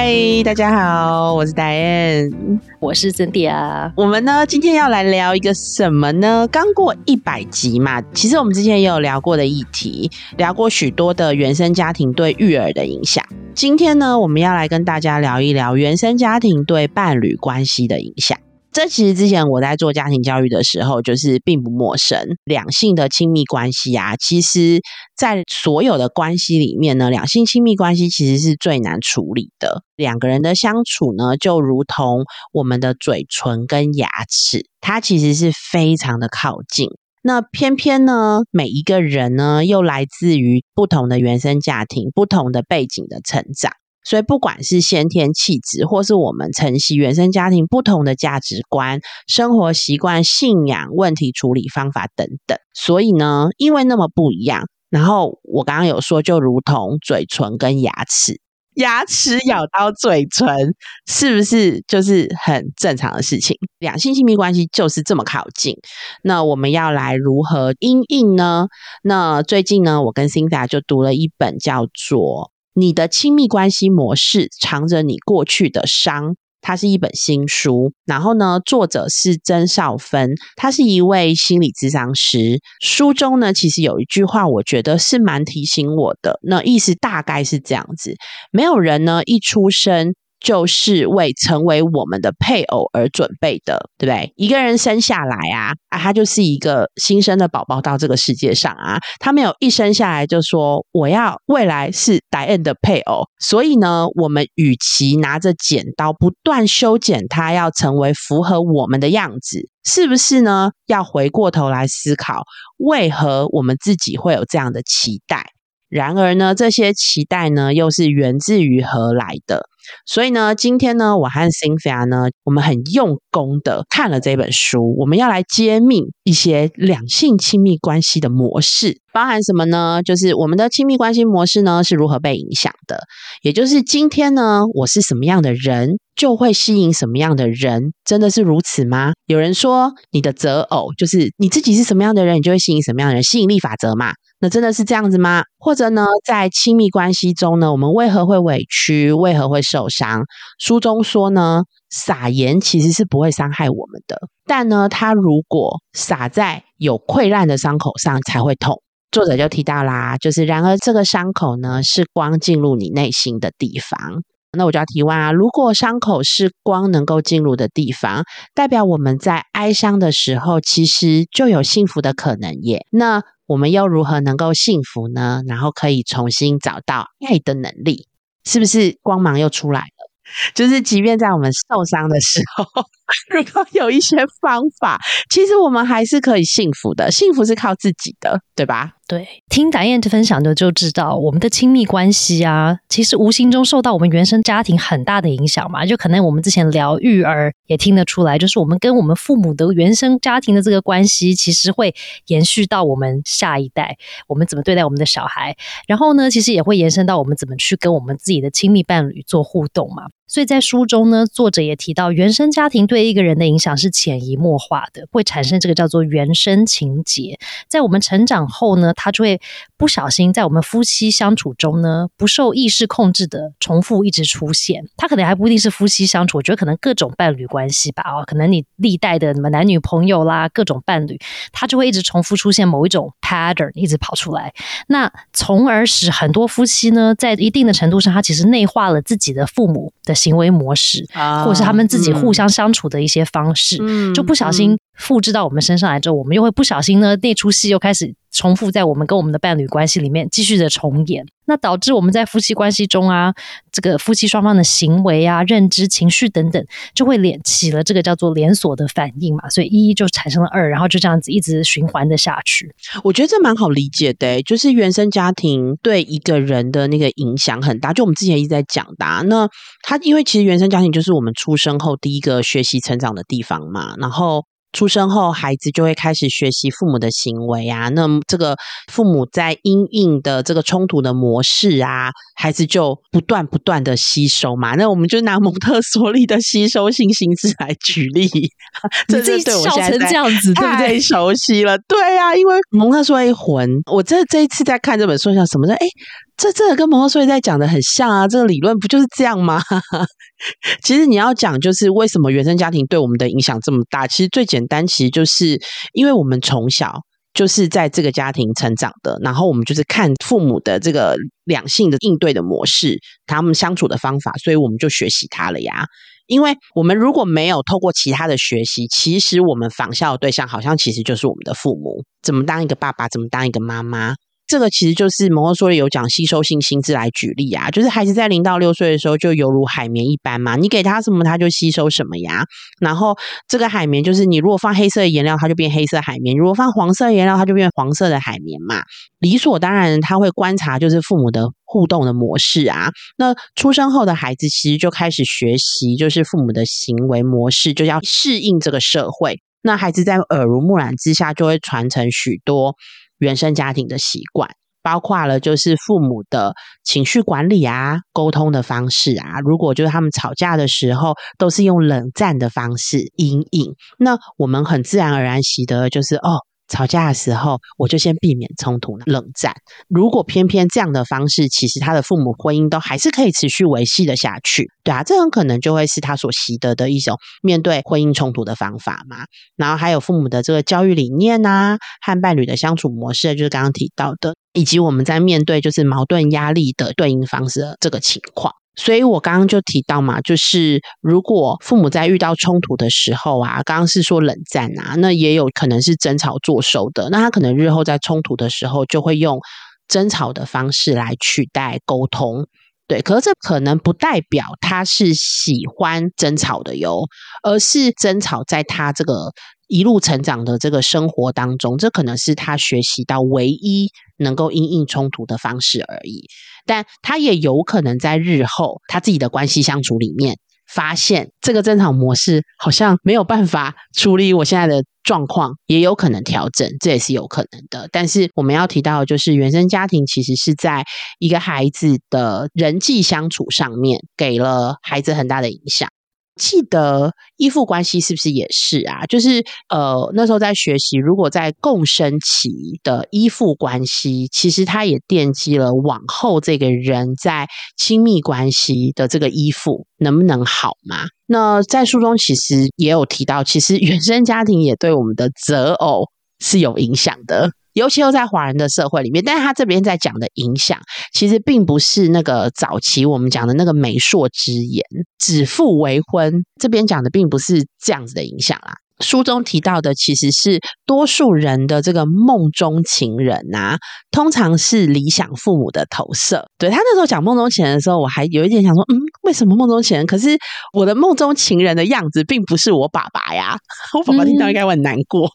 嗨，大家好，我是戴恩，我是珍迪啊。我们呢今天要来聊一个什么呢？刚过一百集嘛，其实我们之前也有聊过的议题，聊过许多的原生家庭对育儿的影响。今天呢，我们要来跟大家聊一聊原生家庭对伴侣关系的影响。这其实之前我在做家庭教育的时候，就是并不陌生。两性的亲密关系啊，其实，在所有的关系里面呢，两性亲密关系其实是最难处理的。两个人的相处呢，就如同我们的嘴唇跟牙齿，它其实是非常的靠近。那偏偏呢，每一个人呢，又来自于不同的原生家庭、不同的背景的成长。所以，不管是先天气质，或是我们承袭原生家庭不同的价值观、生活习惯、信仰、问题处理方法等等，所以呢，因为那么不一样，然后我刚刚有说，就如同嘴唇跟牙齿，牙齿咬到嘴唇，是不是就是很正常的事情？两性亲密关系就是这么靠近，那我们要来如何应应呢？那最近呢，我跟 Cinda 就读了一本叫做。你的亲密关系模式藏着你过去的伤，它是一本新书。然后呢，作者是曾少芬，他是一位心理咨商师。书中呢，其实有一句话，我觉得是蛮提醒我的。那意思大概是这样子：没有人呢一出生。就是为成为我们的配偶而准备的，对不对？一个人生下来啊啊，他就是一个新生的宝宝到这个世界上啊，他没有一生下来就说我要未来是戴恩的配偶，所以呢，我们与其拿着剪刀不断修剪他，要成为符合我们的样子，是不是呢？要回过头来思考，为何我们自己会有这样的期待？然而呢，这些期待呢，又是源自于何来的？所以呢，今天呢，我和 Cynthia 呢，我们很用功的看了这本书，我们要来揭秘一些两性亲密关系的模式，包含什么呢？就是我们的亲密关系模式呢是如何被影响的，也就是今天呢，我是什么样的人，就会吸引什么样的人，真的是如此吗？有人说，你的择偶就是你自己是什么样的人，你就会吸引什么样的人，吸引力法则嘛。那真的是这样子吗？或者呢，在亲密关系中呢，我们为何会委屈？为何会受伤？书中说呢，撒盐其实是不会伤害我们的，但呢，它如果撒在有溃烂的伤口上才会痛。作者就提到啦，就是然而这个伤口呢，是光进入你内心的地方。那我就要提问啊，如果伤口是光能够进入的地方，代表我们在哀伤的时候，其实就有幸福的可能耶。那我们又如何能够幸福呢？然后可以重新找到爱的能力，是不是光芒又出来了？就是即便在我们受伤的时候，如果有一些方法，其实我们还是可以幸福的。幸福是靠自己的，对吧？对，听达燕的分享的就知道，我们的亲密关系啊，其实无形中受到我们原生家庭很大的影响嘛。就可能我们之前聊育儿也听得出来，就是我们跟我们父母的原生家庭的这个关系，其实会延续到我们下一代，我们怎么对待我们的小孩，然后呢，其实也会延伸到我们怎么去跟我们自己的亲密伴侣做互动嘛。所以在书中呢，作者也提到，原生家庭对一个人的影响是潜移默化的，会产生这个叫做原生情节。在我们成长后呢，他就会不小心在我们夫妻相处中呢，不受意识控制的重复一直出现。他可能还不一定是夫妻相处，我觉得可能各种伴侣关系吧。哦，可能你历代的什么男女朋友啦，各种伴侣，他就会一直重复出现某一种 pattern，一直跑出来。那从而使很多夫妻呢，在一定的程度上，他其实内化了自己的父母的。行为模式，或者是他们自己互相相处的一些方式，就不小心复制到我们身上来之后，我们又会不小心呢，那出戏又开始。重复在我们跟我们的伴侣关系里面继续的重演，那导致我们在夫妻关系中啊，这个夫妻双方的行为啊、认知、情绪等等，就会连起了这个叫做连锁的反应嘛，所以一就产生了二，然后就这样子一直循环的下去。我觉得这蛮好理解的，就是原生家庭对一个人的那个影响很大，就我们之前一直在讲的。那他因为其实原生家庭就是我们出生后第一个学习成长的地方嘛，然后。出生后，孩子就会开始学习父母的行为啊。那么，这个父母在因应的这个冲突的模式啊，孩子就不断不断的吸收嘛。那我们就拿蒙特梭利的吸收性心智来举例，你自己笑成这样子，对不对？熟悉了，对啊，因为蒙特梭利魂，我这这一次在看这本书，想什么的？哎。这这个跟蒙特梭利在讲的很像啊，这个理论不就是这样吗？其实你要讲就是为什么原生家庭对我们的影响这么大，其实最简单，其实就是因为我们从小就是在这个家庭成长的，然后我们就是看父母的这个两性的应对的模式，他们相处的方法，所以我们就学习他了呀。因为我们如果没有透过其他的学习，其实我们仿效的对象好像其实就是我们的父母，怎么当一个爸爸，怎么当一个妈妈。这个其实就是蒙特梭利有讲吸收性心智来举例啊，就是孩子在零到六岁的时候就犹如海绵一般嘛，你给他什么他就吸收什么呀。然后这个海绵就是你如果放黑色的颜料，它就变黑色海绵；如果放黄色颜料，它就变黄色的海绵嘛。理所当然，他会观察就是父母的互动的模式啊。那出生后的孩子其实就开始学习，就是父母的行为模式，就要适应这个社会。那孩子在耳濡目染之下，就会传承许多。原生家庭的习惯，包括了就是父母的情绪管理啊、沟通的方式啊。如果就是他们吵架的时候，都是用冷战的方式阴影，那我们很自然而然习得就是哦。吵架的时候，我就先避免冲突、冷战。如果偏偏这样的方式，其实他的父母婚姻都还是可以持续维系的下去，对啊，这很可能就会是他所习得的一种面对婚姻冲突的方法嘛。然后还有父母的这个教育理念啊，和伴侣的相处模式，就是刚刚提到的，以及我们在面对就是矛盾压力的对应方式的这个情况。所以我刚刚就提到嘛，就是如果父母在遇到冲突的时候啊，刚刚是说冷战啊，那也有可能是争吵作手的。那他可能日后在冲突的时候，就会用争吵的方式来取代沟通。对，可是这可能不代表他是喜欢争吵的哟，而是争吵在他这个。一路成长的这个生活当中，这可能是他学习到唯一能够因应冲突的方式而已。但他也有可能在日后他自己的关系相处里面，发现这个争吵模式好像没有办法处理我现在的状况，也有可能调整，这也是有可能的。但是我们要提到，就是原生家庭其实是在一个孩子的人际相处上面，给了孩子很大的影响。记得依附关系是不是也是啊？就是呃，那时候在学习，如果在共生期的依附关系，其实它也奠基了往后这个人在亲密关系的这个依附能不能好吗？那在书中其实也有提到，其实原生家庭也对我们的择偶是有影响的。尤其又在华人的社会里面，但是他这边在讲的影响，其实并不是那个早期我们讲的那个媒妁之言、指腹为婚，这边讲的并不是这样子的影响啦。书中提到的其实是多数人的这个梦中情人啊，通常是理想父母的投射。对他那时候讲梦中情人的时候，我还有一点想说，嗯，为什么梦中情人？可是我的梦中情人的样子并不是我爸爸呀，我爸爸听到应该会很难过。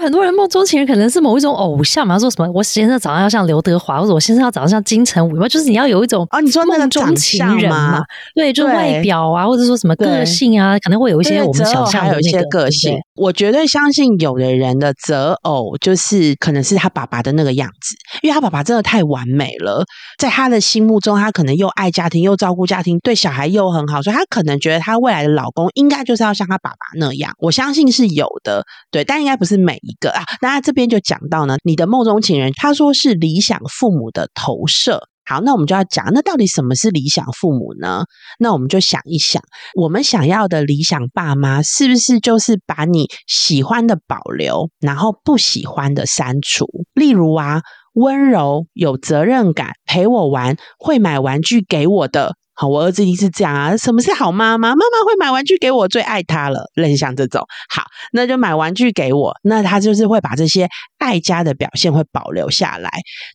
很多人梦中情人可能是某一种偶像嘛，说什么我先生长得要像刘德华，或者我先生要长得像金城武，就是你要有一种啊，你说梦中情人嘛？对，就外表啊，或者说什么个性啊，可能会有一些我们想象的那个个性。我绝对相信，有的人的择偶就是可能是他爸爸的那个样子，因为他爸爸真的太完美了，在他的心目中，他可能又爱家庭，又照顾家庭，对小孩又很好，所以他可能觉得他未来的老公应该就是要像他爸爸那样。我相信是有的，对，但应该不是每一个啊。那他这边就讲到呢，你的梦中情人，他说是理想父母的投射。好，那我们就要讲，那到底什么是理想父母呢？那我们就想一想，我们想要的理想爸妈，是不是就是把你喜欢的保留，然后不喜欢的删除？例如啊，温柔、有责任感、陪我玩、会买玩具给我的。好，我儿子一定是这样啊！什么是好妈妈？妈妈会买玩具给我，最爱他了。类似像这种，好，那就买玩具给我。那他就是会把这些爱家的表现会保留下来。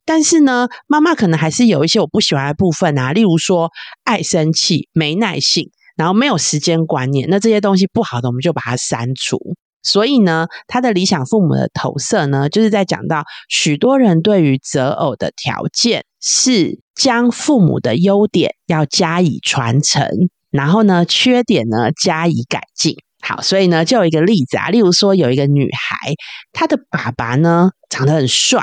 但是呢，妈妈可能还是有一些我不喜欢的部分啊，例如说爱生气、没耐性，然后没有时间观念。那这些东西不好的，我们就把它删除。所以呢，他的理想父母的投射呢，就是在讲到许多人对于择偶的条件是。将父母的优点要加以传承，然后呢，缺点呢加以改进。好，所以呢，就有一个例子啊，例如说有一个女孩，她的爸爸呢长得很帅，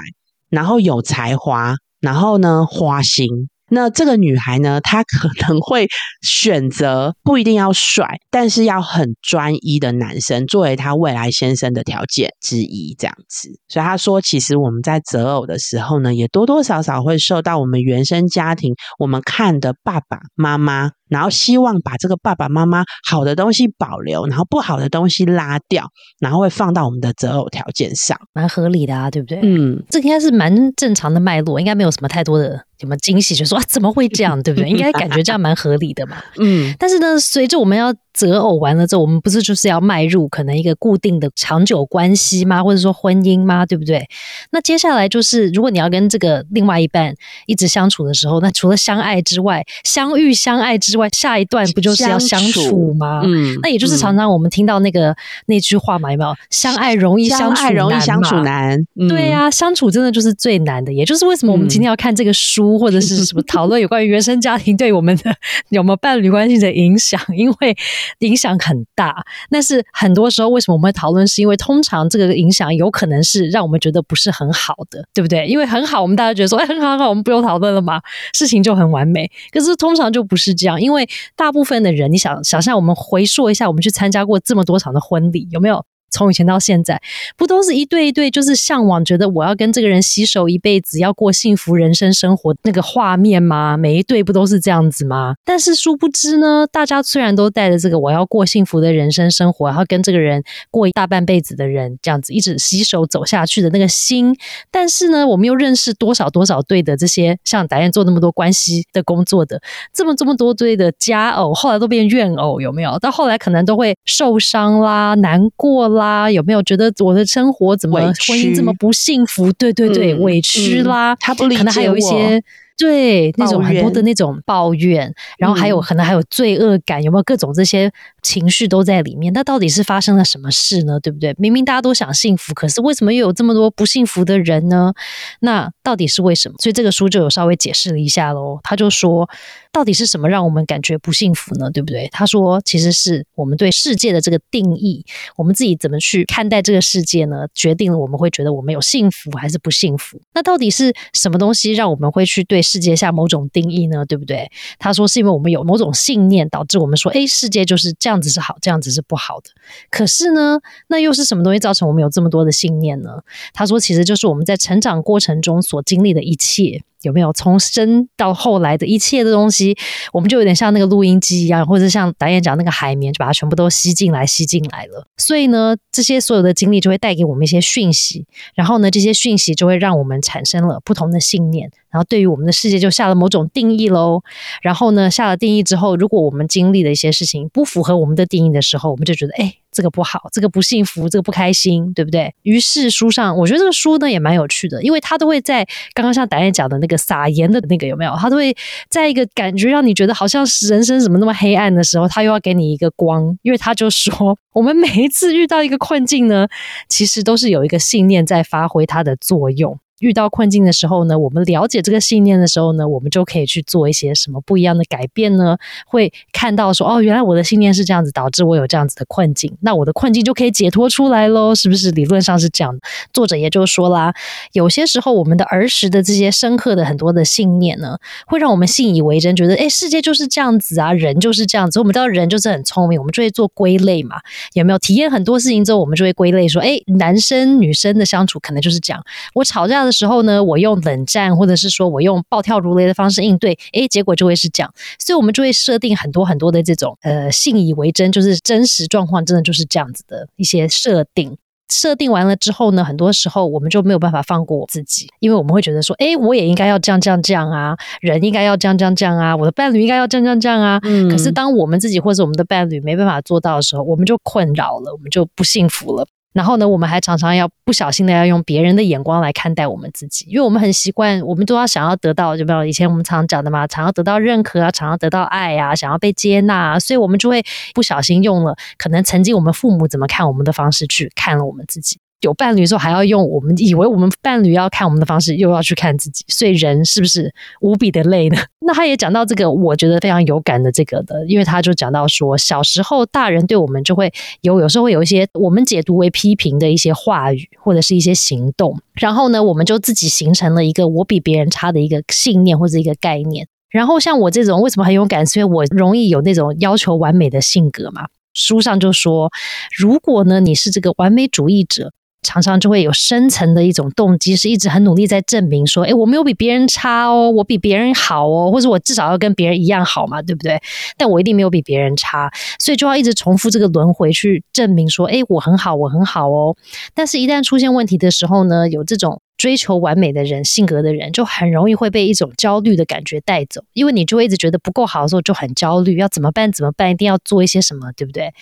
然后有才华，然后呢花心。那这个女孩呢，她可能会选择不一定要帅，但是要很专一的男生作为她未来先生的条件之一，这样子。所以她说，其实我们在择偶的时候呢，也多多少少会受到我们原生家庭我们看的爸爸妈妈。然后希望把这个爸爸妈妈好的东西保留，然后不好的东西拉掉，然后会放到我们的择偶条件上，蛮合理的啊，对不对？嗯，这应该是蛮正常的脉络，应该没有什么太多的。什么惊喜？就说啊，怎么会这样？对不对？应该感觉这样蛮合理的嘛。嗯，但是呢，随着我们要择偶完了之后，我们不是就是要迈入可能一个固定的长久关系吗？或者说婚姻吗？对不对？那接下来就是，如果你要跟这个另外一半一直相处的时候，那除了相爱之外，相遇相爱之外，下一段不就是要相处吗？嗯，那也就是常常我们听到那个那句话嘛，有没有？相爱容易相处容易相处难。对呀，相处真的就是最难的。也就是为什么我们今天要看这个书。或者是什么 讨论有关于原生家庭对我们的有没有伴侣关系的影响？因为影响很大。但是很多时候，为什么我们会讨论？是因为通常这个影响有可能是让我们觉得不是很好的，对不对？因为很好，我们大家觉得说，哎，很好，很好，我们不用讨论了嘛，事情就很完美。可是通常就不是这样，因为大部分的人，你想想象，我们回溯一下，我们去参加过这么多场的婚礼，有没有？从以前到现在，不都是一对一对，就是向往，觉得我要跟这个人携手一辈子，要过幸福人生生活那个画面吗？每一对不都是这样子吗？但是殊不知呢，大家虽然都带着这个我要过幸福的人生生活，然后跟这个人过一大半辈子的人这样子一直携手走下去的那个心，但是呢，我们又认识多少多少对的这些像导演做那么多关系的工作的这么这么多对的佳偶，后来都变怨偶，有没有？到后来可能都会受伤啦，难过啦。啦，有没有觉得我的生活怎么婚姻这么不幸福？对对对，委屈啦，他不理解可能还有一些。对，那种很多的那种抱怨，然后还有可能还有罪恶感，有没有各种这些情绪都在里面？那到底是发生了什么事呢？对不对？明明大家都想幸福，可是为什么又有这么多不幸福的人呢？那到底是为什么？所以这个书就有稍微解释了一下喽。他就说，到底是什么让我们感觉不幸福呢？对不对？他说，其实是我们对世界的这个定义，我们自己怎么去看待这个世界呢？决定了我们会觉得我们有幸福还是不幸福。那到底是什么东西让我们会去对？世界下某种定义呢，对不对？他说是因为我们有某种信念，导致我们说，哎，世界就是这样这样子是好，这样子是不好的。可是呢，那又是什么东西造成我们有这么多的信念呢？他说，其实就是我们在成长过程中所经历的一切。有没有从生到后来的一切的东西，我们就有点像那个录音机一样，或者像导演讲那个海绵，就把它全部都吸进来，吸进来了。所以呢，这些所有的经历就会带给我们一些讯息，然后呢，这些讯息就会让我们产生了不同的信念，然后对于我们的世界就下了某种定义喽。然后呢，下了定义之后，如果我们经历的一些事情不符合我们的定义的时候，我们就觉得，哎。这个不好，这个不幸福，这个不开心，对不对？于是书上，我觉得这个书呢也蛮有趣的，因为他都会在刚刚像导演讲的那个撒盐的那个有没有？他都会在一个感觉让你觉得好像是人生怎么那么黑暗的时候，他又要给你一个光，因为他就说，我们每一次遇到一个困境呢，其实都是有一个信念在发挥它的作用。遇到困境的时候呢，我们了解这个信念的时候呢，我们就可以去做一些什么不一样的改变呢？会看到说，哦，原来我的信念是这样子，导致我有这样子的困境，那我的困境就可以解脱出来喽，是不是？理论上是这样。作者也就说啦，有些时候我们的儿时的这些深刻的很多的信念呢，会让我们信以为真，觉得哎，世界就是这样子啊，人就是这样子。我们知道人就是很聪明，我们就会做归类嘛。有没有体验很多事情之后，我们就会归类说，哎，男生女生的相处可能就是这样。我吵架的。时候呢，我用冷战，或者是说我用暴跳如雷的方式应对，诶，结果就会是这样，所以我们就会设定很多很多的这种呃信以为真，就是真实状况真的就是这样子的一些设定。设定完了之后呢，很多时候我们就没有办法放过我自己，因为我们会觉得说，诶，我也应该要这样这样这样啊，人应该要这样这样这样啊，我的伴侣应该要这样这样这样啊。嗯。可是当我们自己或者我们的伴侣没办法做到的时候，我们就困扰了，我们就不幸福了。然后呢，我们还常常要不小心的要用别人的眼光来看待我们自己，因为我们很习惯，我们都要想要得到，就比如以前我们常讲的嘛，想要得到认可啊，想要得到爱啊，想要被接纳，所以我们就会不小心用了可能曾经我们父母怎么看我们的方式去看了我们自己。有伴侣的时候，还要用我们以为我们伴侣要看我们的方式，又要去看自己，所以人是不是无比的累呢？那他也讲到这个，我觉得非常有感的这个的，因为他就讲到说，小时候大人对我们就会有有时候会有一些我们解读为批评的一些话语或者是一些行动，然后呢，我们就自己形成了一个我比别人差的一个信念或者一个概念。然后像我这种为什么很勇敢，是因为我容易有那种要求完美的性格嘛。书上就说，如果呢你是这个完美主义者。常常就会有深层的一种动机，是一直很努力在证明说，哎，我没有比别人差哦，我比别人好哦，或者我至少要跟别人一样好嘛，对不对？但我一定没有比别人差，所以就要一直重复这个轮回去证明说，哎，我很好，我很好哦。但是，一旦出现问题的时候呢，有这种。追求完美的人，性格的人就很容易会被一种焦虑的感觉带走，因为你就会一直觉得不够好的时候就很焦虑，要怎么办？怎么办？一定要做一些什么，对不对？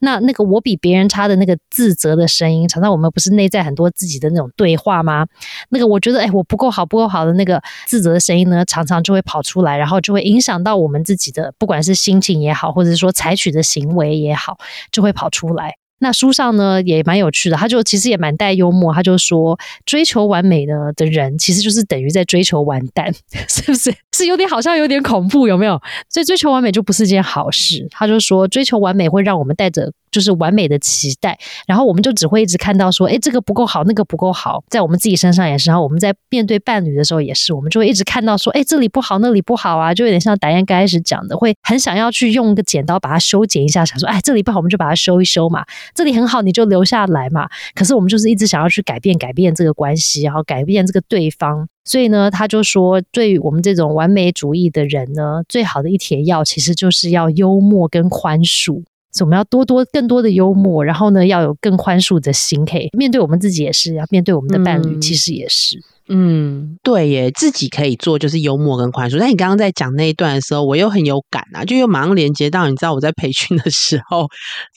那那个我比别人差的那个自责的声音，常常我们不是内在很多自己的那种对话吗？那个我觉得哎，我不够好，不够好的那个自责的声音呢，常常就会跑出来，然后就会影响到我们自己的，不管是心情也好，或者说采取的行为也好，就会跑出来。那书上呢也蛮有趣的，他就其实也蛮带幽默，他就说追求完美呢的人，其实就是等于在追求完蛋，是不是？是有点好像有点恐怖，有没有？所以追求完美就不是一件好事。他就说追求完美会让我们带着。就是完美的期待，然后我们就只会一直看到说，哎，这个不够好，那个不够好，在我们自己身上也是，然后我们在面对伴侣的时候也是，我们就会一直看到说，哎，这里不好，那里不好啊，就有点像达燕刚开始讲的，会很想要去用个剪刀把它修剪一下，想说，哎，这里不好，我们就把它修一修嘛，这里很好，你就留下来嘛。可是我们就是一直想要去改变，改变这个关系，然后改变这个对方，所以呢，他就说，对于我们这种完美主义的人呢，最好的一帖药其实就是要幽默跟宽恕。所以我们要多多更多的幽默，然后呢，要有更宽恕的心，可以面对我们自己，也是要面对我们的伴侣，其实也是。嗯，嗯对耶，自己可以做就是幽默跟宽恕。但你刚刚在讲那一段的时候，我又很有感啊，就又马上连接到你知道我在培训的时候，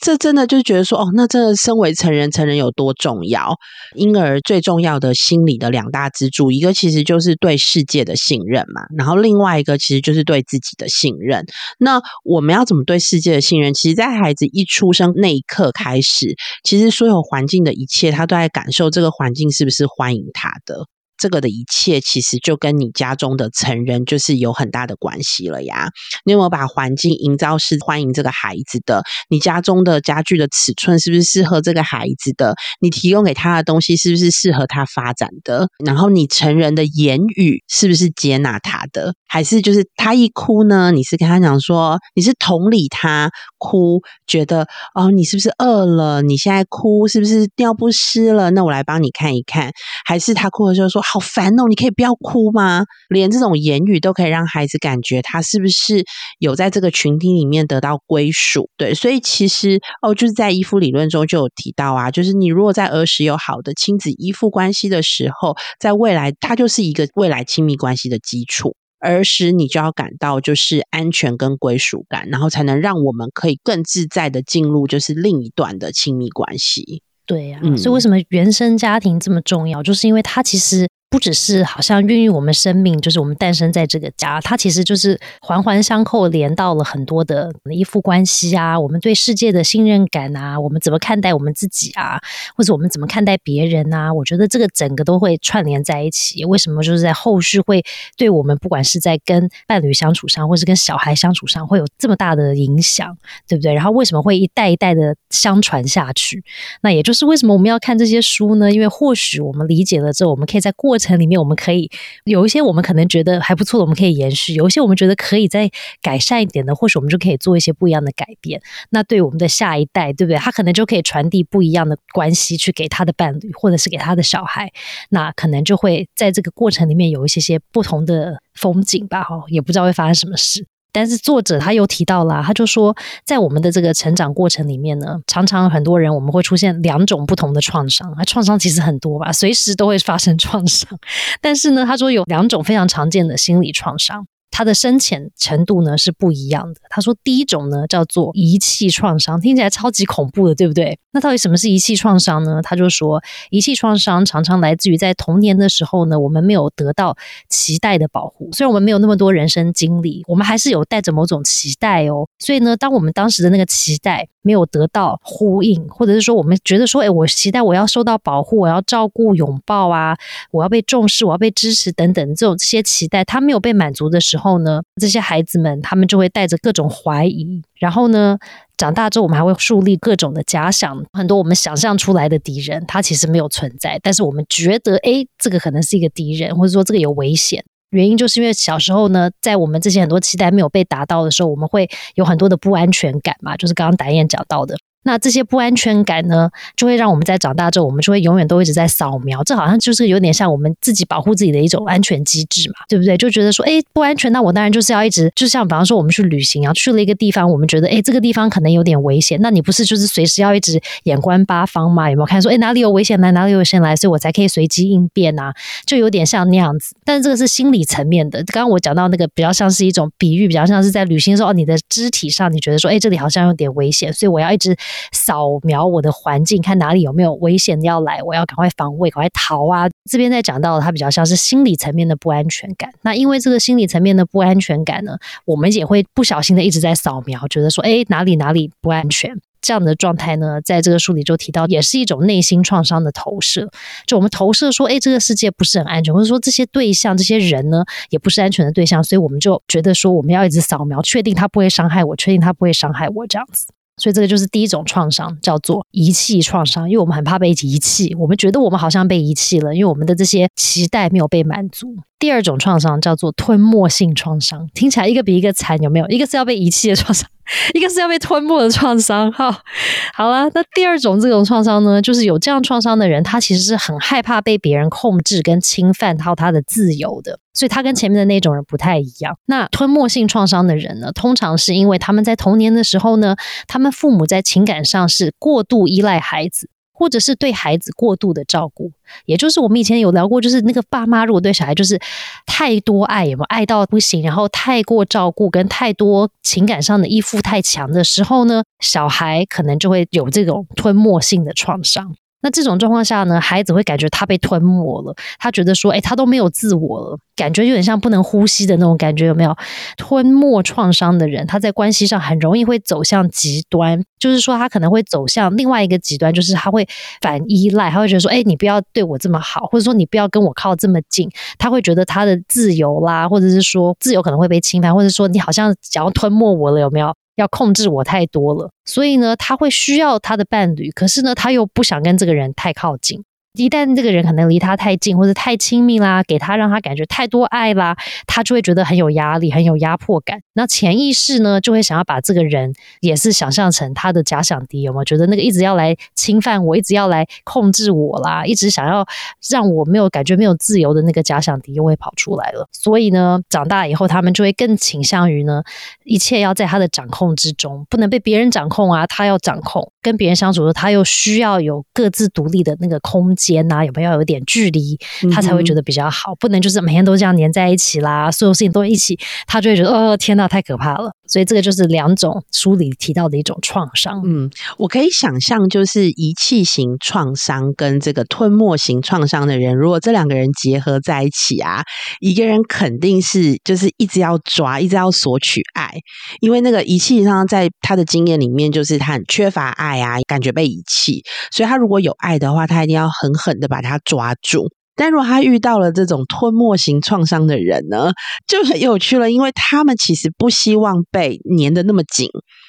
这真的就觉得说，哦，那真的身为成人，成人有多重要？婴儿最重要的心理的两大支柱，一个其实就是对世界的信任嘛，然后另外一个其实就是对自己的信任。那我们要怎么对世界的信任？其实，在孩子一出生那一刻开始，其实所有环境的一切，他都在感受这个环境是不是欢迎他的。这个的一切其实就跟你家中的成人就是有很大的关系了呀。你有没有把环境营造是欢迎这个孩子的？你家中的家具的尺寸是不是适合这个孩子的？你提供给他的东西是不是适合他发展的？然后你成人的言语是不是接纳他的？还是就是他一哭呢？你是跟他讲说你是同理他哭，觉得哦你是不是饿了？你现在哭是不是尿不湿了？那我来帮你看一看。还是他哭的时候说。好烦哦！你可以不要哭吗？连这种言语都可以让孩子感觉他是不是有在这个群体里面得到归属？对，所以其实哦，就是在依附理论中就有提到啊，就是你如果在儿时有好的亲子依附关系的时候，在未来它就是一个未来亲密关系的基础。儿时你就要感到就是安全跟归属感，然后才能让我们可以更自在的进入就是另一段的亲密关系。对呀，所以为什么原生家庭这么重要？就是因为它其实。不只是好像孕育我们生命，就是我们诞生在这个家，它其实就是环环相扣，连到了很多的依附关系啊，我们对世界的信任感啊，我们怎么看待我们自己啊，或者我们怎么看待别人啊？我觉得这个整个都会串联在一起。为什么就是在后续会对我们，不管是在跟伴侣相处上，或是跟小孩相处上，会有这么大的影响，对不对？然后为什么会一代一代的相传下去？那也就是为什么我们要看这些书呢？因为或许我们理解了之后，我们可以在过程。层里面，我们可以有一些我们可能觉得还不错的，我们可以延续；有一些我们觉得可以再改善一点的，或许我们就可以做一些不一样的改变。那对我们的下一代，对不对？他可能就可以传递不一样的关系去给他的伴侣，或者是给他的小孩。那可能就会在这个过程里面有一些些不同的风景吧。哈，也不知道会发生什么事。但是作者他又提到了，他就说，在我们的这个成长过程里面呢，常常很多人我们会出现两种不同的创伤啊，创伤其实很多吧，随时都会发生创伤。但是呢，他说有两种非常常见的心理创伤。它的深浅程度呢是不一样的。他说，第一种呢叫做遗弃创伤，听起来超级恐怖的，对不对？那到底什么是遗弃创伤呢？他就说，遗弃创伤常常来自于在童年的时候呢，我们没有得到期待的保护。虽然我们没有那么多人生经历，我们还是有带着某种期待哦。所以呢，当我们当时的那个期待没有得到呼应，或者是说我们觉得说，哎，我期待我要受到保护，我要照顾、拥抱啊，我要被重视，我要被支持等等，这种这些期待，它没有被满足的时候。后呢，这些孩子们他们就会带着各种怀疑，然后呢，长大之后我们还会树立各种的假想，很多我们想象出来的敌人，他其实没有存在，但是我们觉得，哎，这个可能是一个敌人，或者说这个有危险。原因就是因为小时候呢，在我们这些很多期待没有被达到的时候，我们会有很多的不安全感嘛，就是刚刚导演讲到的。那这些不安全感呢，就会让我们在长大之后，我们就会永远都一直在扫描。这好像就是有点像我们自己保护自己的一种安全机制嘛，对不对？就觉得说，哎，不安全，那我当然就是要一直，就像比方说我们去旅行啊，去了一个地方，我们觉得，哎，这个地方可能有点危险，那你不是就是随时要一直眼观八方嘛？有没有看说，哎，哪里有危险来，哪里有危险来，所以我才可以随机应变啊？就有点像那样子。但是这个是心理层面的。刚刚我讲到那个比较像是一种比喻，比较像是在旅行的时候，你的肢体上你觉得说，哎，这里好像有点危险，所以我要一直扫描。我的环境，看哪里有没有危险要来，我要赶快防卫，赶快逃啊！这边在讲到，它比较像是心理层面的不安全感。那因为这个心理层面的不安全感呢，我们也会不小心的一直在扫描，觉得说，哎，哪里哪里不安全？这样的状态呢，在这个书里就提到，也是一种内心创伤的投射。就我们投射说，哎，这个世界不是很安全，或者说这些对象、这些人呢，也不是安全的对象，所以我们就觉得说，我们要一直扫描，确定他不会伤害我，确定他不会伤害我，这样子。所以这个就是第一种创伤，叫做遗弃创伤。因为我们很怕被遗弃，我们觉得我们好像被遗弃了，因为我们的这些期待没有被满足。第二种创伤叫做吞没性创伤，听起来一个比一个惨，有没有？一个是要被遗弃的创伤。一个是要被吞没的创伤，哈，好了，那第二种这种创伤呢，就是有这样创伤的人，他其实是很害怕被别人控制跟侵犯到他的自由的，所以他跟前面的那种人不太一样。那吞没性创伤的人呢，通常是因为他们在童年的时候呢，他们父母在情感上是过度依赖孩子。或者是对孩子过度的照顾，也就是我们以前有聊过，就是那个爸妈如果对小孩就是太多爱，有没有爱到不行，然后太过照顾跟太多情感上的依附太强的时候呢，小孩可能就会有这种吞没性的创伤。那这种状况下呢，孩子会感觉他被吞没了，他觉得说，哎，他都没有自我了，感觉有点像不能呼吸的那种感觉，有没有？吞没创伤的人，他在关系上很容易会走向极端，就是说他可能会走向另外一个极端，就是他会反依赖，他会觉得说，哎，你不要对我这么好，或者说你不要跟我靠这么近，他会觉得他的自由啦，或者是说自由可能会被侵犯，或者说你好像想要吞没我了，有没有？要控制我太多了，所以呢，他会需要他的伴侣，可是呢，他又不想跟这个人太靠近。一旦这个人可能离他太近或者太亲密啦，给他让他感觉太多爱啦，他就会觉得很有压力、很有压迫感。那潜意识呢，就会想要把这个人也是想象成他的假想敌，有没有？觉得那个一直要来侵犯我、一直要来控制我啦，一直想要让我没有感觉、没有自由的那个假想敌又会跑出来了。所以呢，长大以后他们就会更倾向于呢，一切要在他的掌控之中，不能被别人掌控啊，他要掌控。跟别人相处的时候，他又需要有各自独立的那个空间呐，有没有有一点距离，他才会觉得比较好。不能就是每天都这样黏在一起啦，所有事情都一起，他就会觉得哦天呐，太可怕了。所以这个就是两种书里提到的一种创伤。嗯，我可以想象，就是遗弃型创伤跟这个吞没型创伤的人，如果这两个人结合在一起啊，一个人肯定是就是一直要抓，一直要索取爱，因为那个遗弃上在他的经验里面，就是他很缺乏爱。啊，感觉被遗弃，所以他如果有爱的话，他一定要狠的把他抓住。但如果他遇到了这种吞没型创伤的人呢，就很有趣了，因为他们其实不希望被粘的那么紧，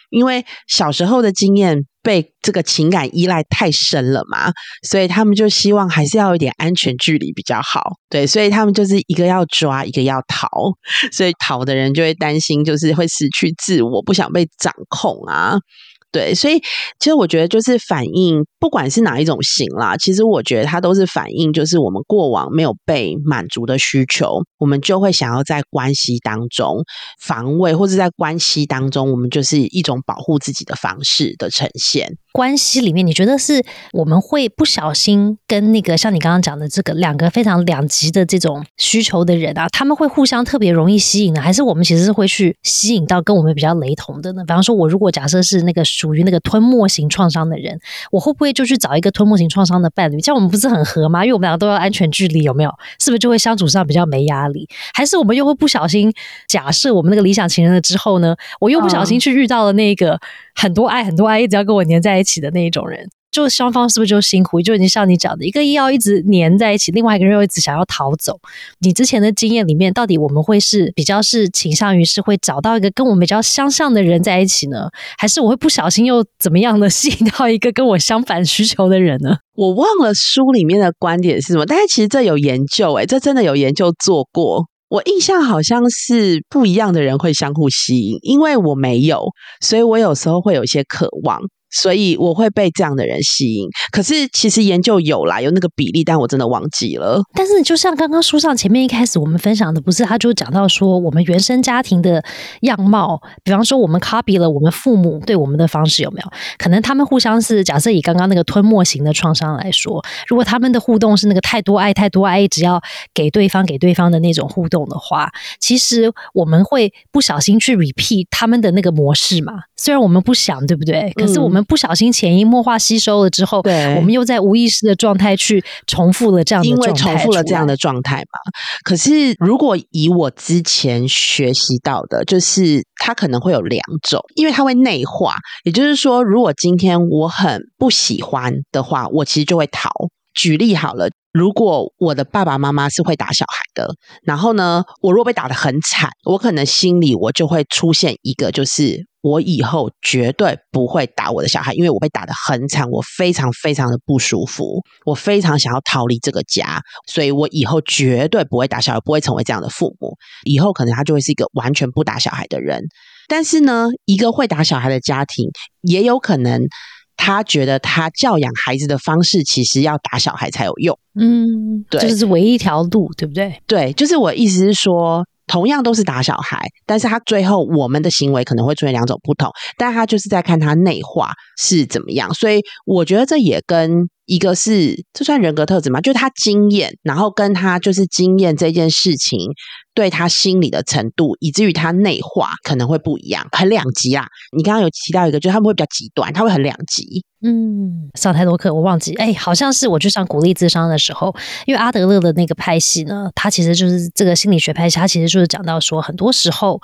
因为小时候的经验被这个情感依赖太深了嘛，所以他们就希望还是要有点安全距离比较好。对，所以他们就是一个要抓，一个要逃，所以逃的人就会担心，就是会失去自我，不想被掌控啊。对，所以其实我觉得就是反映，不管是哪一种型啦，其实我觉得它都是反映，就是我们过往没有被满足的需求，我们就会想要在关系当中防卫，或者在关系当中，我们就是一种保护自己的方式的呈现。关系里面，你觉得是我们会不小心跟那个像你刚刚讲的这个两个非常两极的这种需求的人啊，他们会互相特别容易吸引呢？还是我们其实是会去吸引到跟我们比较雷同的呢？比方说，我如果假设是那个属于那个吞没型创伤的人，我会不会就去找一个吞没型创伤的伴侣？这样我们不是很合吗？因为我们两个都要安全距离，有没有？是不是就会相处上比较没压力？还是我们又会不小心假设我们那个理想情人了之后呢，我又不小心去遇到了那个？很多爱，很多爱，一直要跟我黏在一起的那一种人，就双方是不是就辛苦？就已经像你讲的，一个要一直黏在一起，另外一个人又一直想要逃走。你之前的经验里面，到底我们会是比较是倾向于是会找到一个跟我们比较相像的人在一起呢，还是我会不小心又怎么样的吸引到一个跟我相反需求的人呢？我忘了书里面的观点是什么，但是其实这有研究，诶这真的有研究做过。我印象好像是不一样的人会相互吸引，因为我没有，所以我有时候会有些渴望。所以我会被这样的人吸引，可是其实研究有啦，有那个比例，但我真的忘记了。但是就像刚刚书上前面一开始我们分享的，不是他就讲到说，我们原生家庭的样貌，比方说我们 copy 了我们父母对我们的方式，有没有可能他们互相是假设以刚刚那个吞没型的创伤来说，如果他们的互动是那个太多爱太多爱，只要给对方给对方的那种互动的话，其实我们会不小心去 repeat 他们的那个模式嘛？虽然我们不想，对不对？可是我们。不小心潜移默化吸收了之后，对，我们又在无意识的状态去重复了这样的，因为重复了这样的状态嘛。可是如果以我之前学习到的，就是它可能会有两种，因为它会内化。也就是说，如果今天我很不喜欢的话，我其实就会逃。举例好了，如果我的爸爸妈妈是会打小孩的，然后呢，我若被打得很惨，我可能心里我就会出现一个就是。我以后绝对不会打我的小孩，因为我被打的很惨，我非常非常的不舒服，我非常想要逃离这个家，所以我以后绝对不会打小孩，不会成为这样的父母。以后可能他就会是一个完全不打小孩的人。但是呢，一个会打小孩的家庭，也有可能他觉得他教养孩子的方式，其实要打小孩才有用。嗯，对，这是唯一一条路，对不对？对，就是我意思是说。同样都是打小孩，但是他最后我们的行为可能会出现两种不同，但他就是在看他内化是怎么样，所以我觉得这也跟一个是这算人格特质吗？就是他经验，然后跟他就是经验这件事情对他心理的程度，以至于他内化可能会不一样，很两极啊。你刚刚有提到一个，就是他们会比较极端，他会很两极。嗯，上太多课，我忘记，哎，好像是我去上鼓励智商的时候，因为阿德勒的那个派系呢，他其实就是这个心理学派系，他其实就是讲到说，很多时候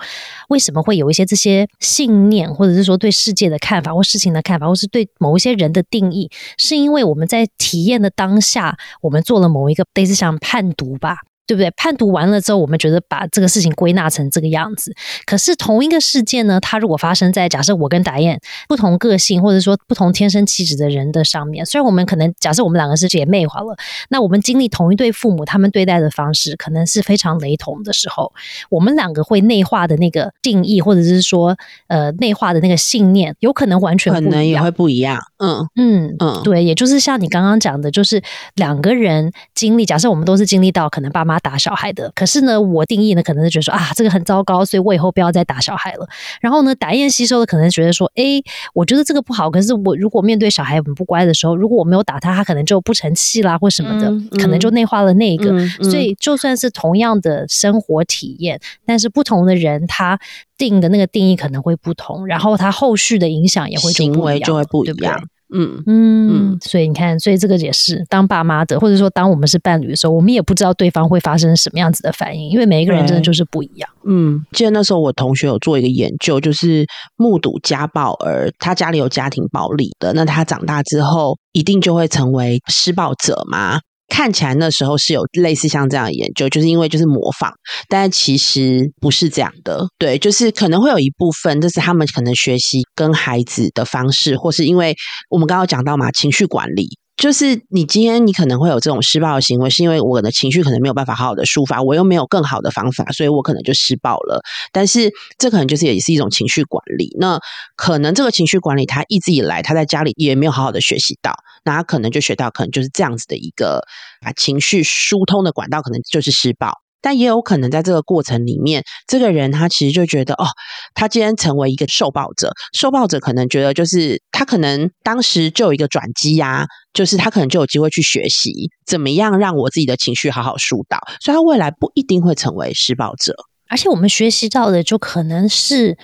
为什么会有一些这些信念，或者是说对世界的看法，或事情的看法，或是对某一些人的定义，是因为我们在体验的当下，我们做了某一个类似像判读吧。对不对？判读完了之后，我们觉得把这个事情归纳成这个样子。可是同一个事件呢，它如果发生在假设我跟达燕不同个性，或者说不同天生气质的人的上面，虽然我们可能假设我们两个是姐妹好了，那我们经历同一对父母，他们对待的方式可能是非常雷同的时候，我们两个会内化的那个定义，或者是说呃内化的那个信念，有可能完全可能也会不一样。嗯嗯嗯，对，也就是像你刚刚讲的，就是两个人经历，假设我们都是经历到可能爸妈。打小孩的，可是呢，我定义呢，可能是觉得说啊，这个很糟糕，所以我以后不要再打小孩了。然后呢，打燕吸收的可能觉得说，哎，我觉得这个不好。可是我如果面对小孩很不乖的时候，如果我没有打他，他可能就不成器啦，或什么的，可能就内化了那个。所以就算是同样的生活体验，但是不同的人他定的那个定义可能会不同，然后他后续的影响也会行为就会不一样。嗯嗯，所以你看，所以这个也是当爸妈的，或者说当我们是伴侣的时候，我们也不知道对方会发生什么样子的反应，因为每一个人真的就是不一样。嗯，记得那时候我同学有做一个研究，就是目睹家暴儿，他家里有家庭暴力的，那他长大之后一定就会成为施暴者吗？看起来那时候是有类似像这样的研究，就是因为就是模仿，但其实不是这样的。对，就是可能会有一部分，这是他们可能学习跟孩子的方式，或是因为我们刚刚讲到嘛，情绪管理。就是你今天你可能会有这种施暴的行为，是因为我的情绪可能没有办法好好的抒发，我又没有更好的方法，所以我可能就施暴了。但是这可能就是也是一种情绪管理。那可能这个情绪管理，他一直以来他在家里也没有好好的学习到，那他可能就学到可能就是这样子的一个把情绪疏通的管道，可能就是施暴。但也有可能在这个过程里面，这个人他其实就觉得，哦，他今天成为一个受暴者，受暴者可能觉得就是他可能当时就有一个转机呀，就是他可能就有机会去学习怎么样让我自己的情绪好好疏导，所以他未来不一定会成为施暴者。而且我们学习到的就可能是，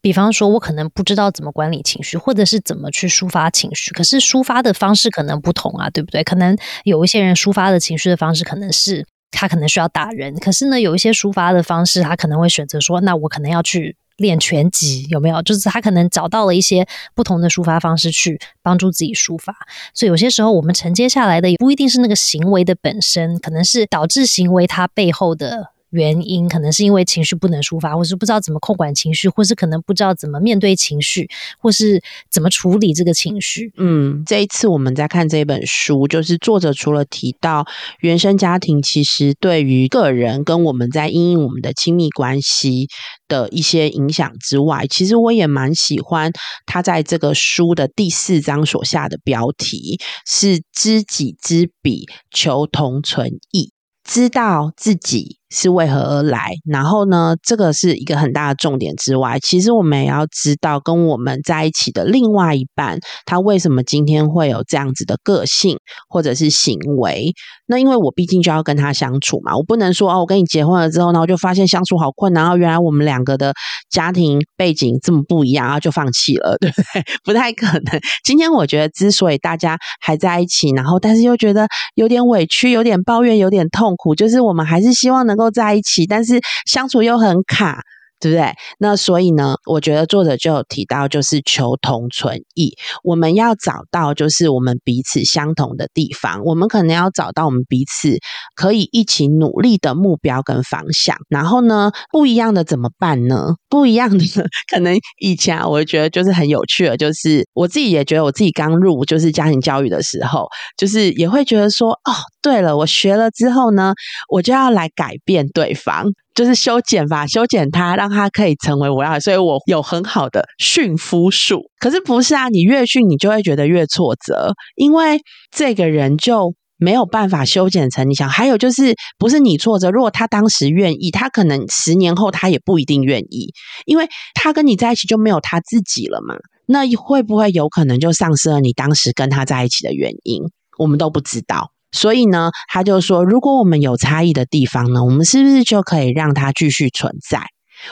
比方说我可能不知道怎么管理情绪，或者是怎么去抒发情绪，可是抒发的方式可能不同啊，对不对？可能有一些人抒发的情绪的方式可能是。他可能需要打人，可是呢，有一些抒发的方式，他可能会选择说：“那我可能要去练拳击，有没有？”就是他可能找到了一些不同的抒发方式去帮助自己抒发。所以有些时候，我们承接下来的也不一定是那个行为的本身，可能是导致行为它背后的。原因，可能是因为情绪不能抒发，或是不知道怎么控管情绪，或是可能不知道怎么面对情绪，或是怎么处理这个情绪。嗯，这一次我们在看这本书，就是作者除了提到原生家庭，其实对于个人跟我们在经营我们的亲密关系的一些影响之外，其实我也蛮喜欢他在这个书的第四章所下的标题是“知己知彼，求同存异”，知道自己。是为何而来？然后呢？这个是一个很大的重点之外，其实我们也要知道，跟我们在一起的另外一半，他为什么今天会有这样子的个性或者是行为？那因为我毕竟就要跟他相处嘛，我不能说哦，我跟你结婚了之后，然后就发现相处好困难，然后原来我们两个的家庭背景这么不一样，然后就放弃了，对不对？不太可能。今天我觉得，之所以大家还在一起，然后但是又觉得有点委屈、有点抱怨、有点痛苦，就是我们还是希望能够。都在一起，但是相处又很卡。对不对？那所以呢，我觉得作者就有提到，就是求同存异。我们要找到就是我们彼此相同的地方，我们可能要找到我们彼此可以一起努力的目标跟方向。然后呢，不一样的怎么办呢？不一样的可能以前，我觉得就是很有趣的，就是我自己也觉得我自己刚入就是家庭教育的时候，就是也会觉得说，哦，对了，我学了之后呢，我就要来改变对方。就是修剪吧，修剪它，让它可以成为我要，所以我有很好的驯夫术。可是不是啊？你越训，你就会觉得越挫折，因为这个人就没有办法修剪成你想。还有就是，不是你挫折，如果他当时愿意，他可能十年后他也不一定愿意，因为他跟你在一起就没有他自己了嘛。那会不会有可能就丧失了你当时跟他在一起的原因？我们都不知道。所以呢，他就说，如果我们有差异的地方呢，我们是不是就可以让它继续存在？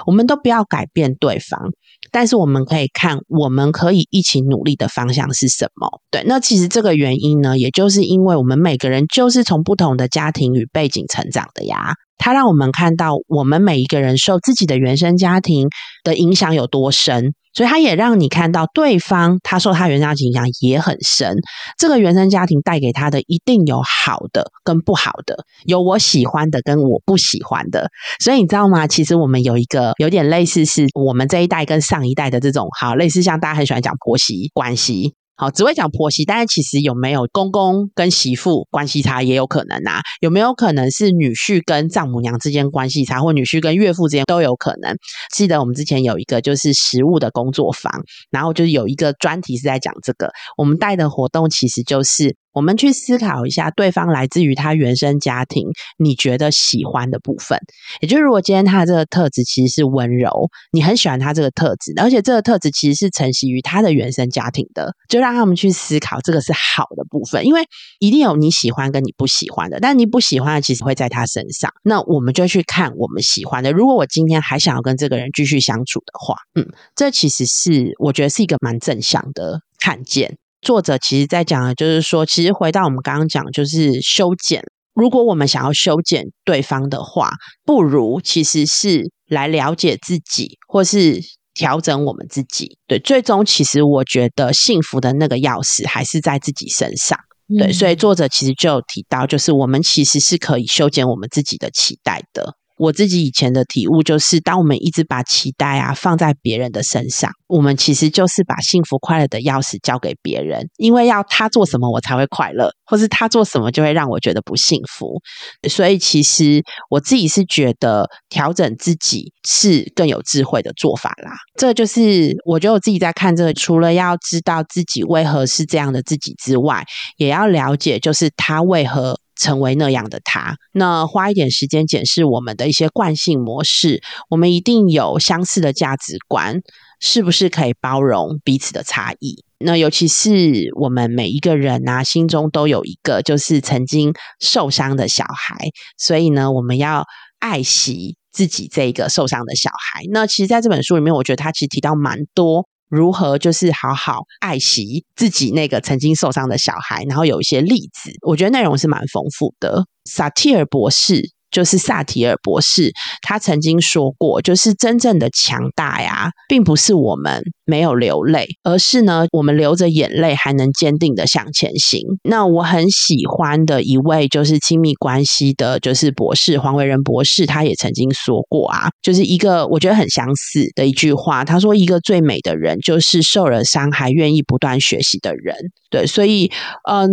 我们都不要改变对方，但是我们可以看，我们可以一起努力的方向是什么？对，那其实这个原因呢，也就是因为我们每个人就是从不同的家庭与背景成长的呀。他让我们看到，我们每一个人受自己的原生家庭的影响有多深。所以他也让你看到对方，他受他原生家庭影响也很深。这个原生家庭带给他的一定有好的跟不好的，有我喜欢的跟我不喜欢的。所以你知道吗？其实我们有一个有点类似，是我们这一代跟上一代的这种，好类似像大家很喜欢讲婆媳关系。好，只会讲婆媳，但是其实有没有公公跟媳妇关系差也有可能啊？有没有可能是女婿跟丈母娘之间关系差，或女婿跟岳父之间都有可能？记得我们之前有一个就是食物的工作坊，然后就是有一个专题是在讲这个，我们带的活动其实就是。我们去思考一下，对方来自于他原生家庭，你觉得喜欢的部分，也就是如果今天他的这个特质其实是温柔，你很喜欢他这个特质，而且这个特质其实是承袭于他的原生家庭的，就让他们去思考这个是好的部分，因为一定有你喜欢跟你不喜欢的，但你不喜欢的其实会在他身上，那我们就去看我们喜欢的。如果我今天还想要跟这个人继续相处的话，嗯，这其实是我觉得是一个蛮正向的看见。作者其实在讲的就是说，其实回到我们刚刚讲，就是修剪。如果我们想要修剪对方的话，不如其实是来了解自己，或是调整我们自己。对，最终其实我觉得幸福的那个钥匙还是在自己身上。对，所以作者其实就有提到，就是我们其实是可以修剪我们自己的期待的。我自己以前的体悟就是，当我们一直把期待啊放在别人的身上，我们其实就是把幸福快乐的钥匙交给别人，因为要他做什么我才会快乐，或是他做什么就会让我觉得不幸福。所以其实我自己是觉得调整自己是更有智慧的做法啦。这就是我觉得我自己在看这个，除了要知道自己为何是这样的自己之外，也要了解就是他为何。成为那样的他，那花一点时间检视我们的一些惯性模式，我们一定有相似的价值观，是不是可以包容彼此的差异？那尤其是我们每一个人啊，心中都有一个就是曾经受伤的小孩，所以呢，我们要爱惜自己这个受伤的小孩。那其实，在这本书里面，我觉得他其实提到蛮多。如何就是好好爱惜自己那个曾经受伤的小孩，然后有一些例子，我觉得内容是蛮丰富的。萨提尔博士就是萨提尔博士，他曾经说过，就是真正的强大呀，并不是我们没有流泪，而是呢，我们流着眼泪还能坚定的向前行。那我很喜欢的一位就是亲密关系的，就是博士黄维仁博士，他也曾经说过啊，就是一个我觉得很相似的一句话，他说：“一个最美的人，就是受了伤还愿意不断学习的人。”对，所以，嗯，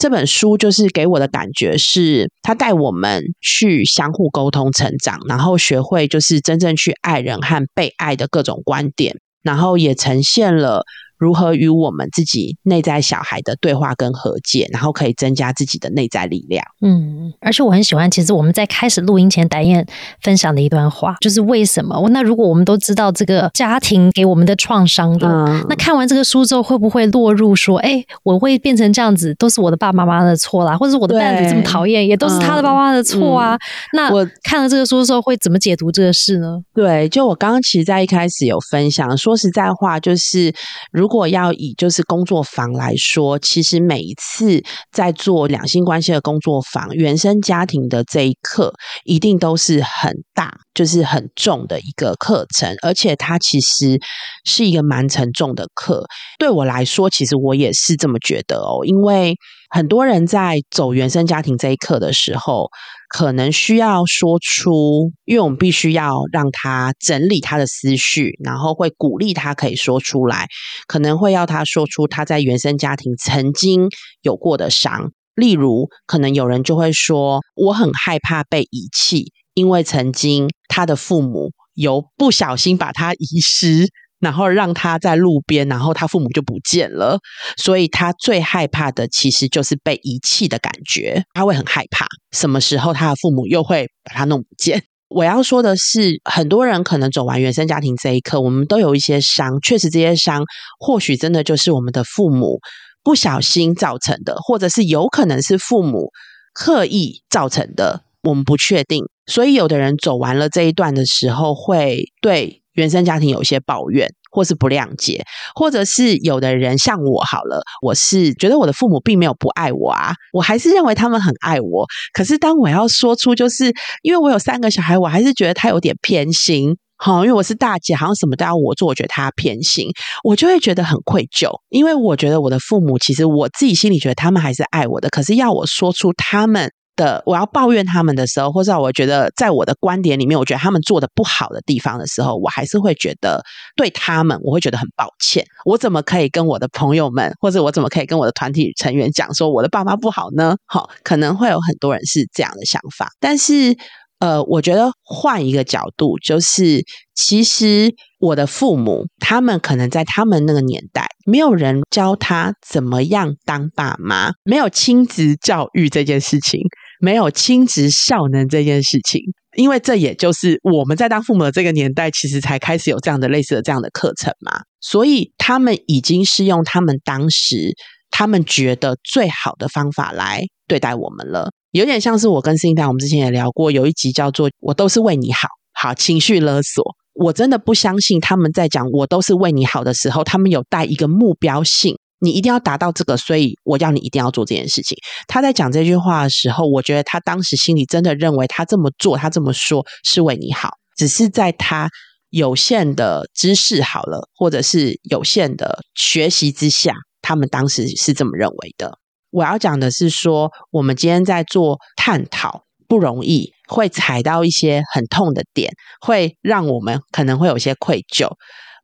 这本书就是给我的感觉是，他带我们去相互沟通、成长，然后学会就是真正去爱人和被爱的各种观点，然后也呈现了。如何与我们自己内在小孩的对话跟和解，然后可以增加自己的内在力量。嗯，而且我很喜欢，其实我们在开始录音前，白燕分享的一段话，就是为什么？那如果我们都知道这个家庭给我们的创伤的，那看完这个书之后，会不会落入说，哎，我会变成这样子，都是我的爸爸妈妈的错啦，或者是我的伴侣这么讨厌，也都是他的爸妈的错啊？那我看了这个书之后，会怎么解读这个事呢？对，就我刚刚其实，在一开始有分享，说实在话，就是如如如果要以就是工作坊来说，其实每一次在做两性关系的工作坊，原生家庭的这一课一定都是很大，就是很重的一个课程，而且它其实是一个蛮沉重的课。对我来说，其实我也是这么觉得哦，因为很多人在走原生家庭这一课的时候。可能需要说出，因为我们必须要让他整理他的思绪，然后会鼓励他可以说出来。可能会要他说出他在原生家庭曾经有过的伤，例如，可能有人就会说：“我很害怕被遗弃，因为曾经他的父母有不小心把他 遗失。”然后让他在路边，然后他父母就不见了，所以他最害怕的其实就是被遗弃的感觉，他会很害怕，什么时候他的父母又会把他弄不见？我要说的是，很多人可能走完原生家庭这一刻，我们都有一些伤，确实这些伤或许真的就是我们的父母不小心造成的，或者是有可能是父母刻意造成的，我们不确定。所以有的人走完了这一段的时候，会对。原生家庭有一些抱怨，或是不谅解，或者是有的人像我好了，我是觉得我的父母并没有不爱我啊，我还是认为他们很爱我。可是当我要说出，就是因为我有三个小孩，我还是觉得他有点偏心，好，因为我是大姐，好像什么都要我做，我觉得他偏心，我就会觉得很愧疚，因为我觉得我的父母其实我自己心里觉得他们还是爱我的，可是要我说出他们。的我要抱怨他们的时候，或者我觉得在我的观点里面，我觉得他们做的不好的地方的时候，我还是会觉得对他们，我会觉得很抱歉。我怎么可以跟我的朋友们，或者我怎么可以跟我的团体成员讲说我的爸妈不好呢？好，可能会有很多人是这样的想法，但是呃，我觉得换一个角度，就是其实我的父母，他们可能在他们那个年代，没有人教他怎么样当爸妈，没有亲子教育这件事情。没有亲职效能这件事情，因为这也就是我们在当父母的这个年代，其实才开始有这样的类似的这样的课程嘛。所以他们已经是用他们当时他们觉得最好的方法来对待我们了，有点像是我跟新一代，我们之前也聊过，有一集叫做“我都是为你好”，好情绪勒索。我真的不相信他们在讲“我都是为你好”的时候，他们有带一个目标性。你一定要达到这个，所以我要你一定要做这件事情。他在讲这句话的时候，我觉得他当时心里真的认为他这么做，他这么说是为你好，只是在他有限的知识好了，或者是有限的学习之下，他们当时是这么认为的。我要讲的是说，我们今天在做探讨不容易，会踩到一些很痛的点，会让我们可能会有些愧疚。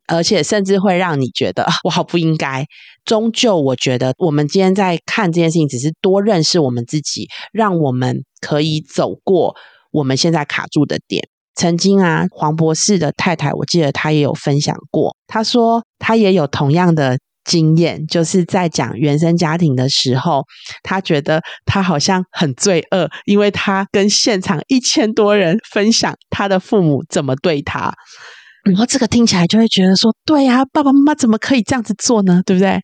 而且甚至会让你觉得我好不应该。终究，我觉得我们今天在看这件事情，只是多认识我们自己，让我们可以走过我们现在卡住的点。曾经啊，黄博士的太太，我记得他也有分享过，他说他也有同样的经验，就是在讲原生家庭的时候，他觉得他好像很罪恶，因为他跟现场一千多人分享他的父母怎么对他。然后这个听起来就会觉得说，对呀，爸爸妈妈怎么可以这样子做呢？对不对？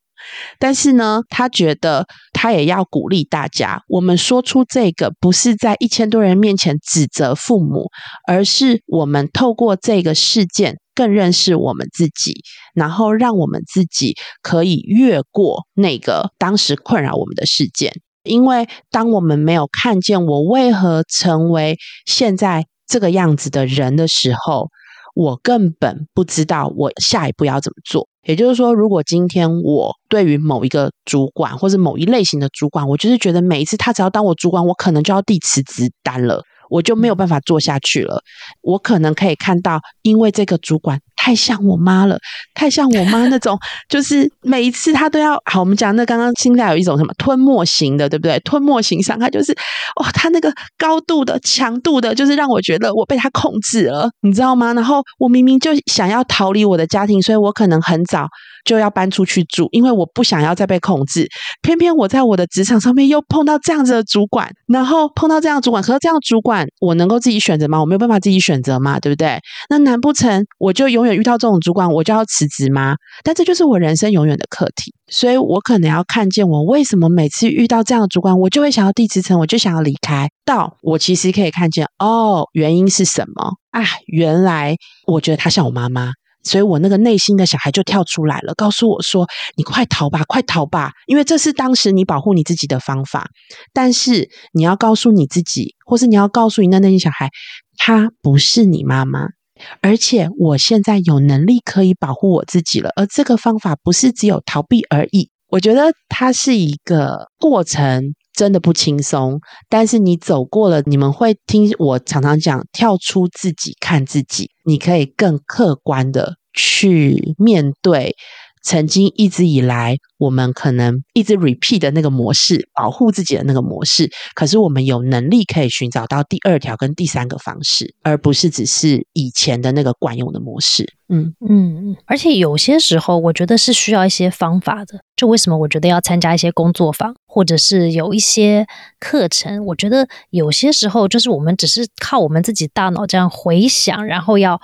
但是呢，他觉得他也要鼓励大家，我们说出这个不是在一千多人面前指责父母，而是我们透过这个事件更认识我们自己，然后让我们自己可以越过那个当时困扰我们的事件。因为当我们没有看见我为何成为现在这个样子的人的时候，我根本不知道我下一步要怎么做。也就是说，如果今天我对于某一个主管或者某一类型的主管，我就是觉得每一次他只要当我主管，我可能就要递辞职单了，我就没有办法做下去了。我可能可以看到，因为这个主管。太像我妈了，太像我妈那种，就是每一次她都要好。我们讲那刚刚现在有一种什么吞没型的，对不对？吞没型伤害就是哇，她那个高度的强度的，就是让我觉得我被她控制了，你知道吗？然后我明明就想要逃离我的家庭，所以我可能很早就要搬出去住，因为我不想要再被控制。偏偏我在我的职场上面又碰到这样子的主管，然后碰到这样主管，可是这样主管我能够自己选择吗？我没有办法自己选择嘛，对不对？那难不成我就永远？遇到这种主管，我就要辞职吗？但这就是我人生永远的课题，所以我可能要看见我为什么每次遇到这样的主管，我就会想要递辞呈，我就想要离开。到我其实可以看见，哦，原因是什么啊？原来我觉得他像我妈妈，所以我那个内心的小孩就跳出来了，告诉我说：“你快逃吧，快逃吧！”因为这是当时你保护你自己的方法。但是你要告诉你自己，或是你要告诉你那内心小孩，他不是你妈妈。而且我现在有能力可以保护我自己了，而这个方法不是只有逃避而已。我觉得它是一个过程，真的不轻松。但是你走过了，你们会听我常常讲，跳出自己看自己，你可以更客观的去面对。曾经一直以来，我们可能一直 repeat 的那个模式，保护自己的那个模式，可是我们有能力可以寻找到第二条跟第三个方式，而不是只是以前的那个惯用的模式。嗯嗯嗯。而且有些时候，我觉得是需要一些方法的。就为什么我觉得要参加一些工作坊，或者是有一些课程？我觉得有些时候，就是我们只是靠我们自己大脑这样回想，然后要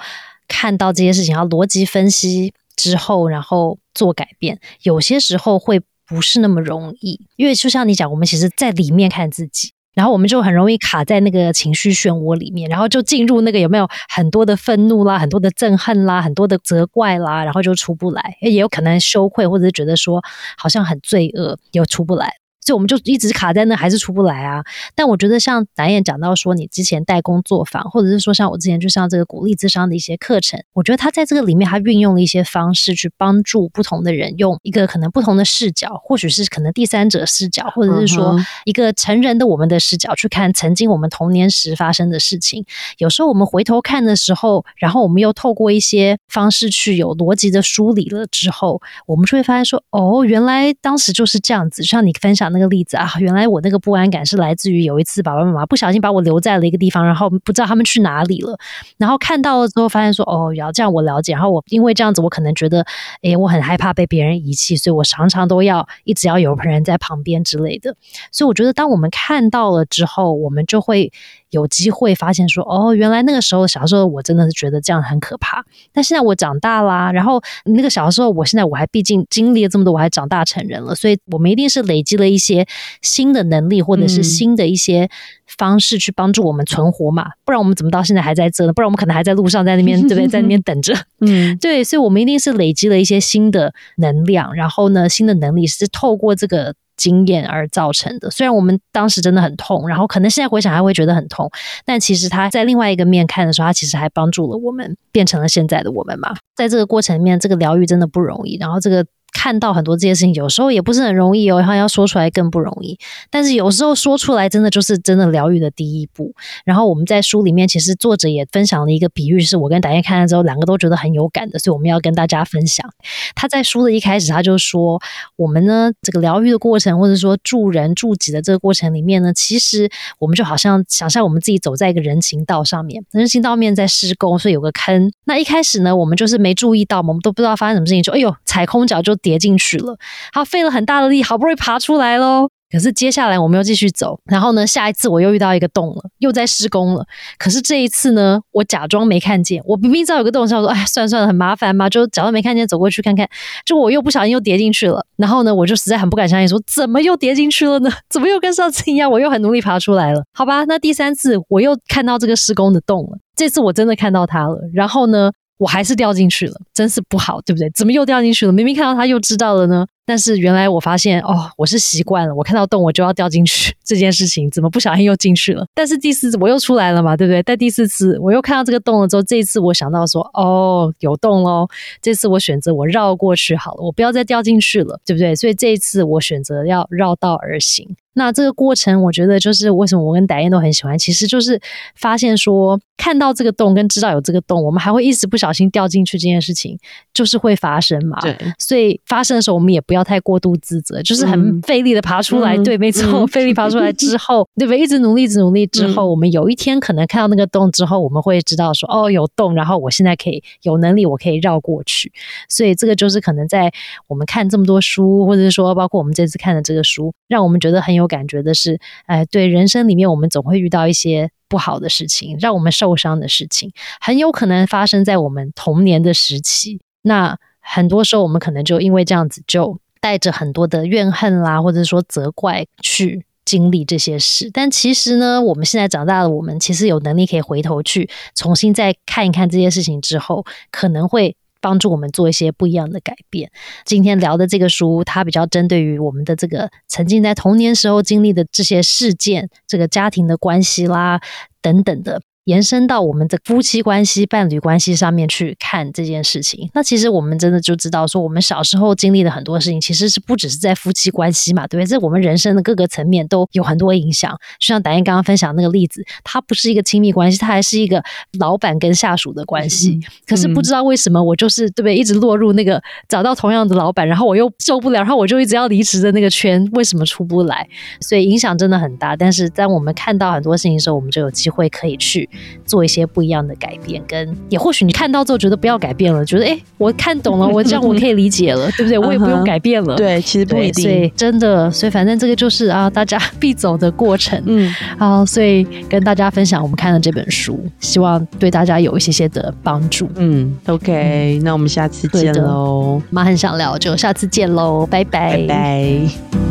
看到这些事情，要逻辑分析。之后，然后做改变，有些时候会不是那么容易，因为就像你讲，我们其实在里面看自己，然后我们就很容易卡在那个情绪漩涡里面，然后就进入那个有没有很多的愤怒啦，很多的憎恨啦，很多的责怪啦，然后就出不来，也有可能羞愧，或者是觉得说好像很罪恶，又出不来。所以我们就一直卡在那，还是出不来啊。但我觉得像导演讲到说，你之前带工作坊，或者是说像我之前就像这个鼓励智商的一些课程，我觉得他在这个里面，他运用了一些方式去帮助不同的人，用一个可能不同的视角，或许是可能第三者视角，或者是说一个成人的我们的视角去看曾经我们童年时发生的事情。有时候我们回头看的时候，然后我们又透过一些方式去有逻辑的梳理了之后，我们就会发现说，哦，原来当时就是这样子。像你分享那。那个例子啊，原来我那个不安感是来自于有一次爸爸妈妈不小心把我留在了一个地方，然后不知道他们去哪里了，然后看到了之后发现说哦，要这样我了解，然后我因为这样子我可能觉得，哎，我很害怕被别人遗弃，所以我常常都要一直要有人在旁边之类的，所以我觉得当我们看到了之后，我们就会。有机会发现说，哦，原来那个时候小时候我真的是觉得这样很可怕。但现在我长大啦，然后那个小时候，我现在我还毕竟经历了这么多，我还长大成人了，所以我们一定是累积了一些新的能力，或者是新的一些方式去帮助我们存活嘛。不然我们怎么到现在还在这呢？不然我们可能还在路上，在那边对不对？在那边等着。嗯，对，所以我们一定是累积了一些新的能量，然后呢，新的能力是透过这个。经验而造成的，虽然我们当时真的很痛，然后可能现在回想还会觉得很痛，但其实他在另外一个面看的时候，他其实还帮助了我们，变成了现在的我们嘛。在这个过程里面，这个疗愈真的不容易，然后这个。看到很多这些事情，有时候也不是很容易哦，然后要说出来更不容易。但是有时候说出来，真的就是真的疗愈的第一步。然后我们在书里面，其实作者也分享了一个比喻，是我跟达燕看了之后，两个都觉得很有感的，所以我们要跟大家分享。他在书的一开始，他就说，我们呢这个疗愈的过程，或者说助人助己的这个过程里面呢，其实我们就好像想象我们自己走在一个人行道上面，人行道面在施工，所以有个坑。那一开始呢，我们就是没注意到，我们都不知道发生什么事情，就哎呦踩空脚就。跌进去了，他费了很大的力，好不容易爬出来喽。可是接下来我们又继续走，然后呢，下一次我又遇到一个洞了，又在施工了。可是这一次呢，我假装没看见，我明明知道有个洞，想说，哎，算了算了，很麻烦嘛，就假装没看见，走过去看看。就我又不小心又跌进去了，然后呢，我就实在很不敢相信，说怎么又跌进去了呢？怎么又跟上次一样？我又很努力爬出来了，好吧？那第三次我又看到这个施工的洞了，这次我真的看到它了，然后呢？我还是掉进去了，真是不好，对不对？怎么又掉进去了？明明看到他又知道了呢？但是原来我发现哦，我是习惯了，我看到洞我就要掉进去这件事情，怎么不小心又进去了？但是第四次我又出来了嘛，对不对？但第四次我又看到这个洞了之后，这一次我想到说哦，有洞喽，这次我选择我绕过去好了，我不要再掉进去了，对不对？所以这一次我选择要绕道而行。那这个过程，我觉得就是为什么我跟戴燕都很喜欢，其实就是发现说，看到这个洞跟知道有这个洞，我们还会一时不小心掉进去这件事情，就是会发生嘛。对，所以发生的时候，我们也不要太过度自责，就是很费力的爬出来。对，没错，费力爬出来之后，对不对？一直努力，一直努力之后，我们有一天可能看到那个洞之后，我们会知道说，哦，有洞，然后我现在可以有能力，我可以绕过去。所以这个就是可能在我们看这么多书，或者是说，包括我们这次看的这个书，让我们觉得很有。感觉的是，哎，对，人生里面我们总会遇到一些不好的事情，让我们受伤的事情，很有可能发生在我们童年的时期。那很多时候，我们可能就因为这样子，就带着很多的怨恨啦，或者说责怪去经历这些事。但其实呢，我们现在长大了，我们其实有能力可以回头去重新再看一看这些事情之后，可能会。帮助我们做一些不一样的改变。今天聊的这个书，它比较针对于我们的这个曾经在童年时候经历的这些事件，这个家庭的关系啦，等等的。延伸到我们的夫妻关系、伴侣关系上面去看这件事情，那其实我们真的就知道，说我们小时候经历的很多事情，其实是不只是在夫妻关系嘛，对不对？在我们人生的各个层面都有很多影响。就像达燕刚刚分享那个例子，它不是一个亲密关系，它还是一个老板跟下属的关系。可是不知道为什么，我就是对不对，一直落入那个找到同样的老板，然后我又受不了，然后我就一直要离职的那个圈，为什么出不来？所以影响真的很大。但是在我们看到很多事情的时候，我们就有机会可以去。做一些不一样的改变，跟也或许你看到之后觉得不要改变了，觉得哎，我看懂了，我这样我可以理解了，对不对？我也不用改变了。对，其实不一定，真的。所以反正这个就是啊，大家必走的过程。嗯，好，所以跟大家分享我们看的这本书，希望对大家有一些些的帮助。嗯，OK，那我们下次见喽。妈很想聊，就下次见喽，拜拜拜拜。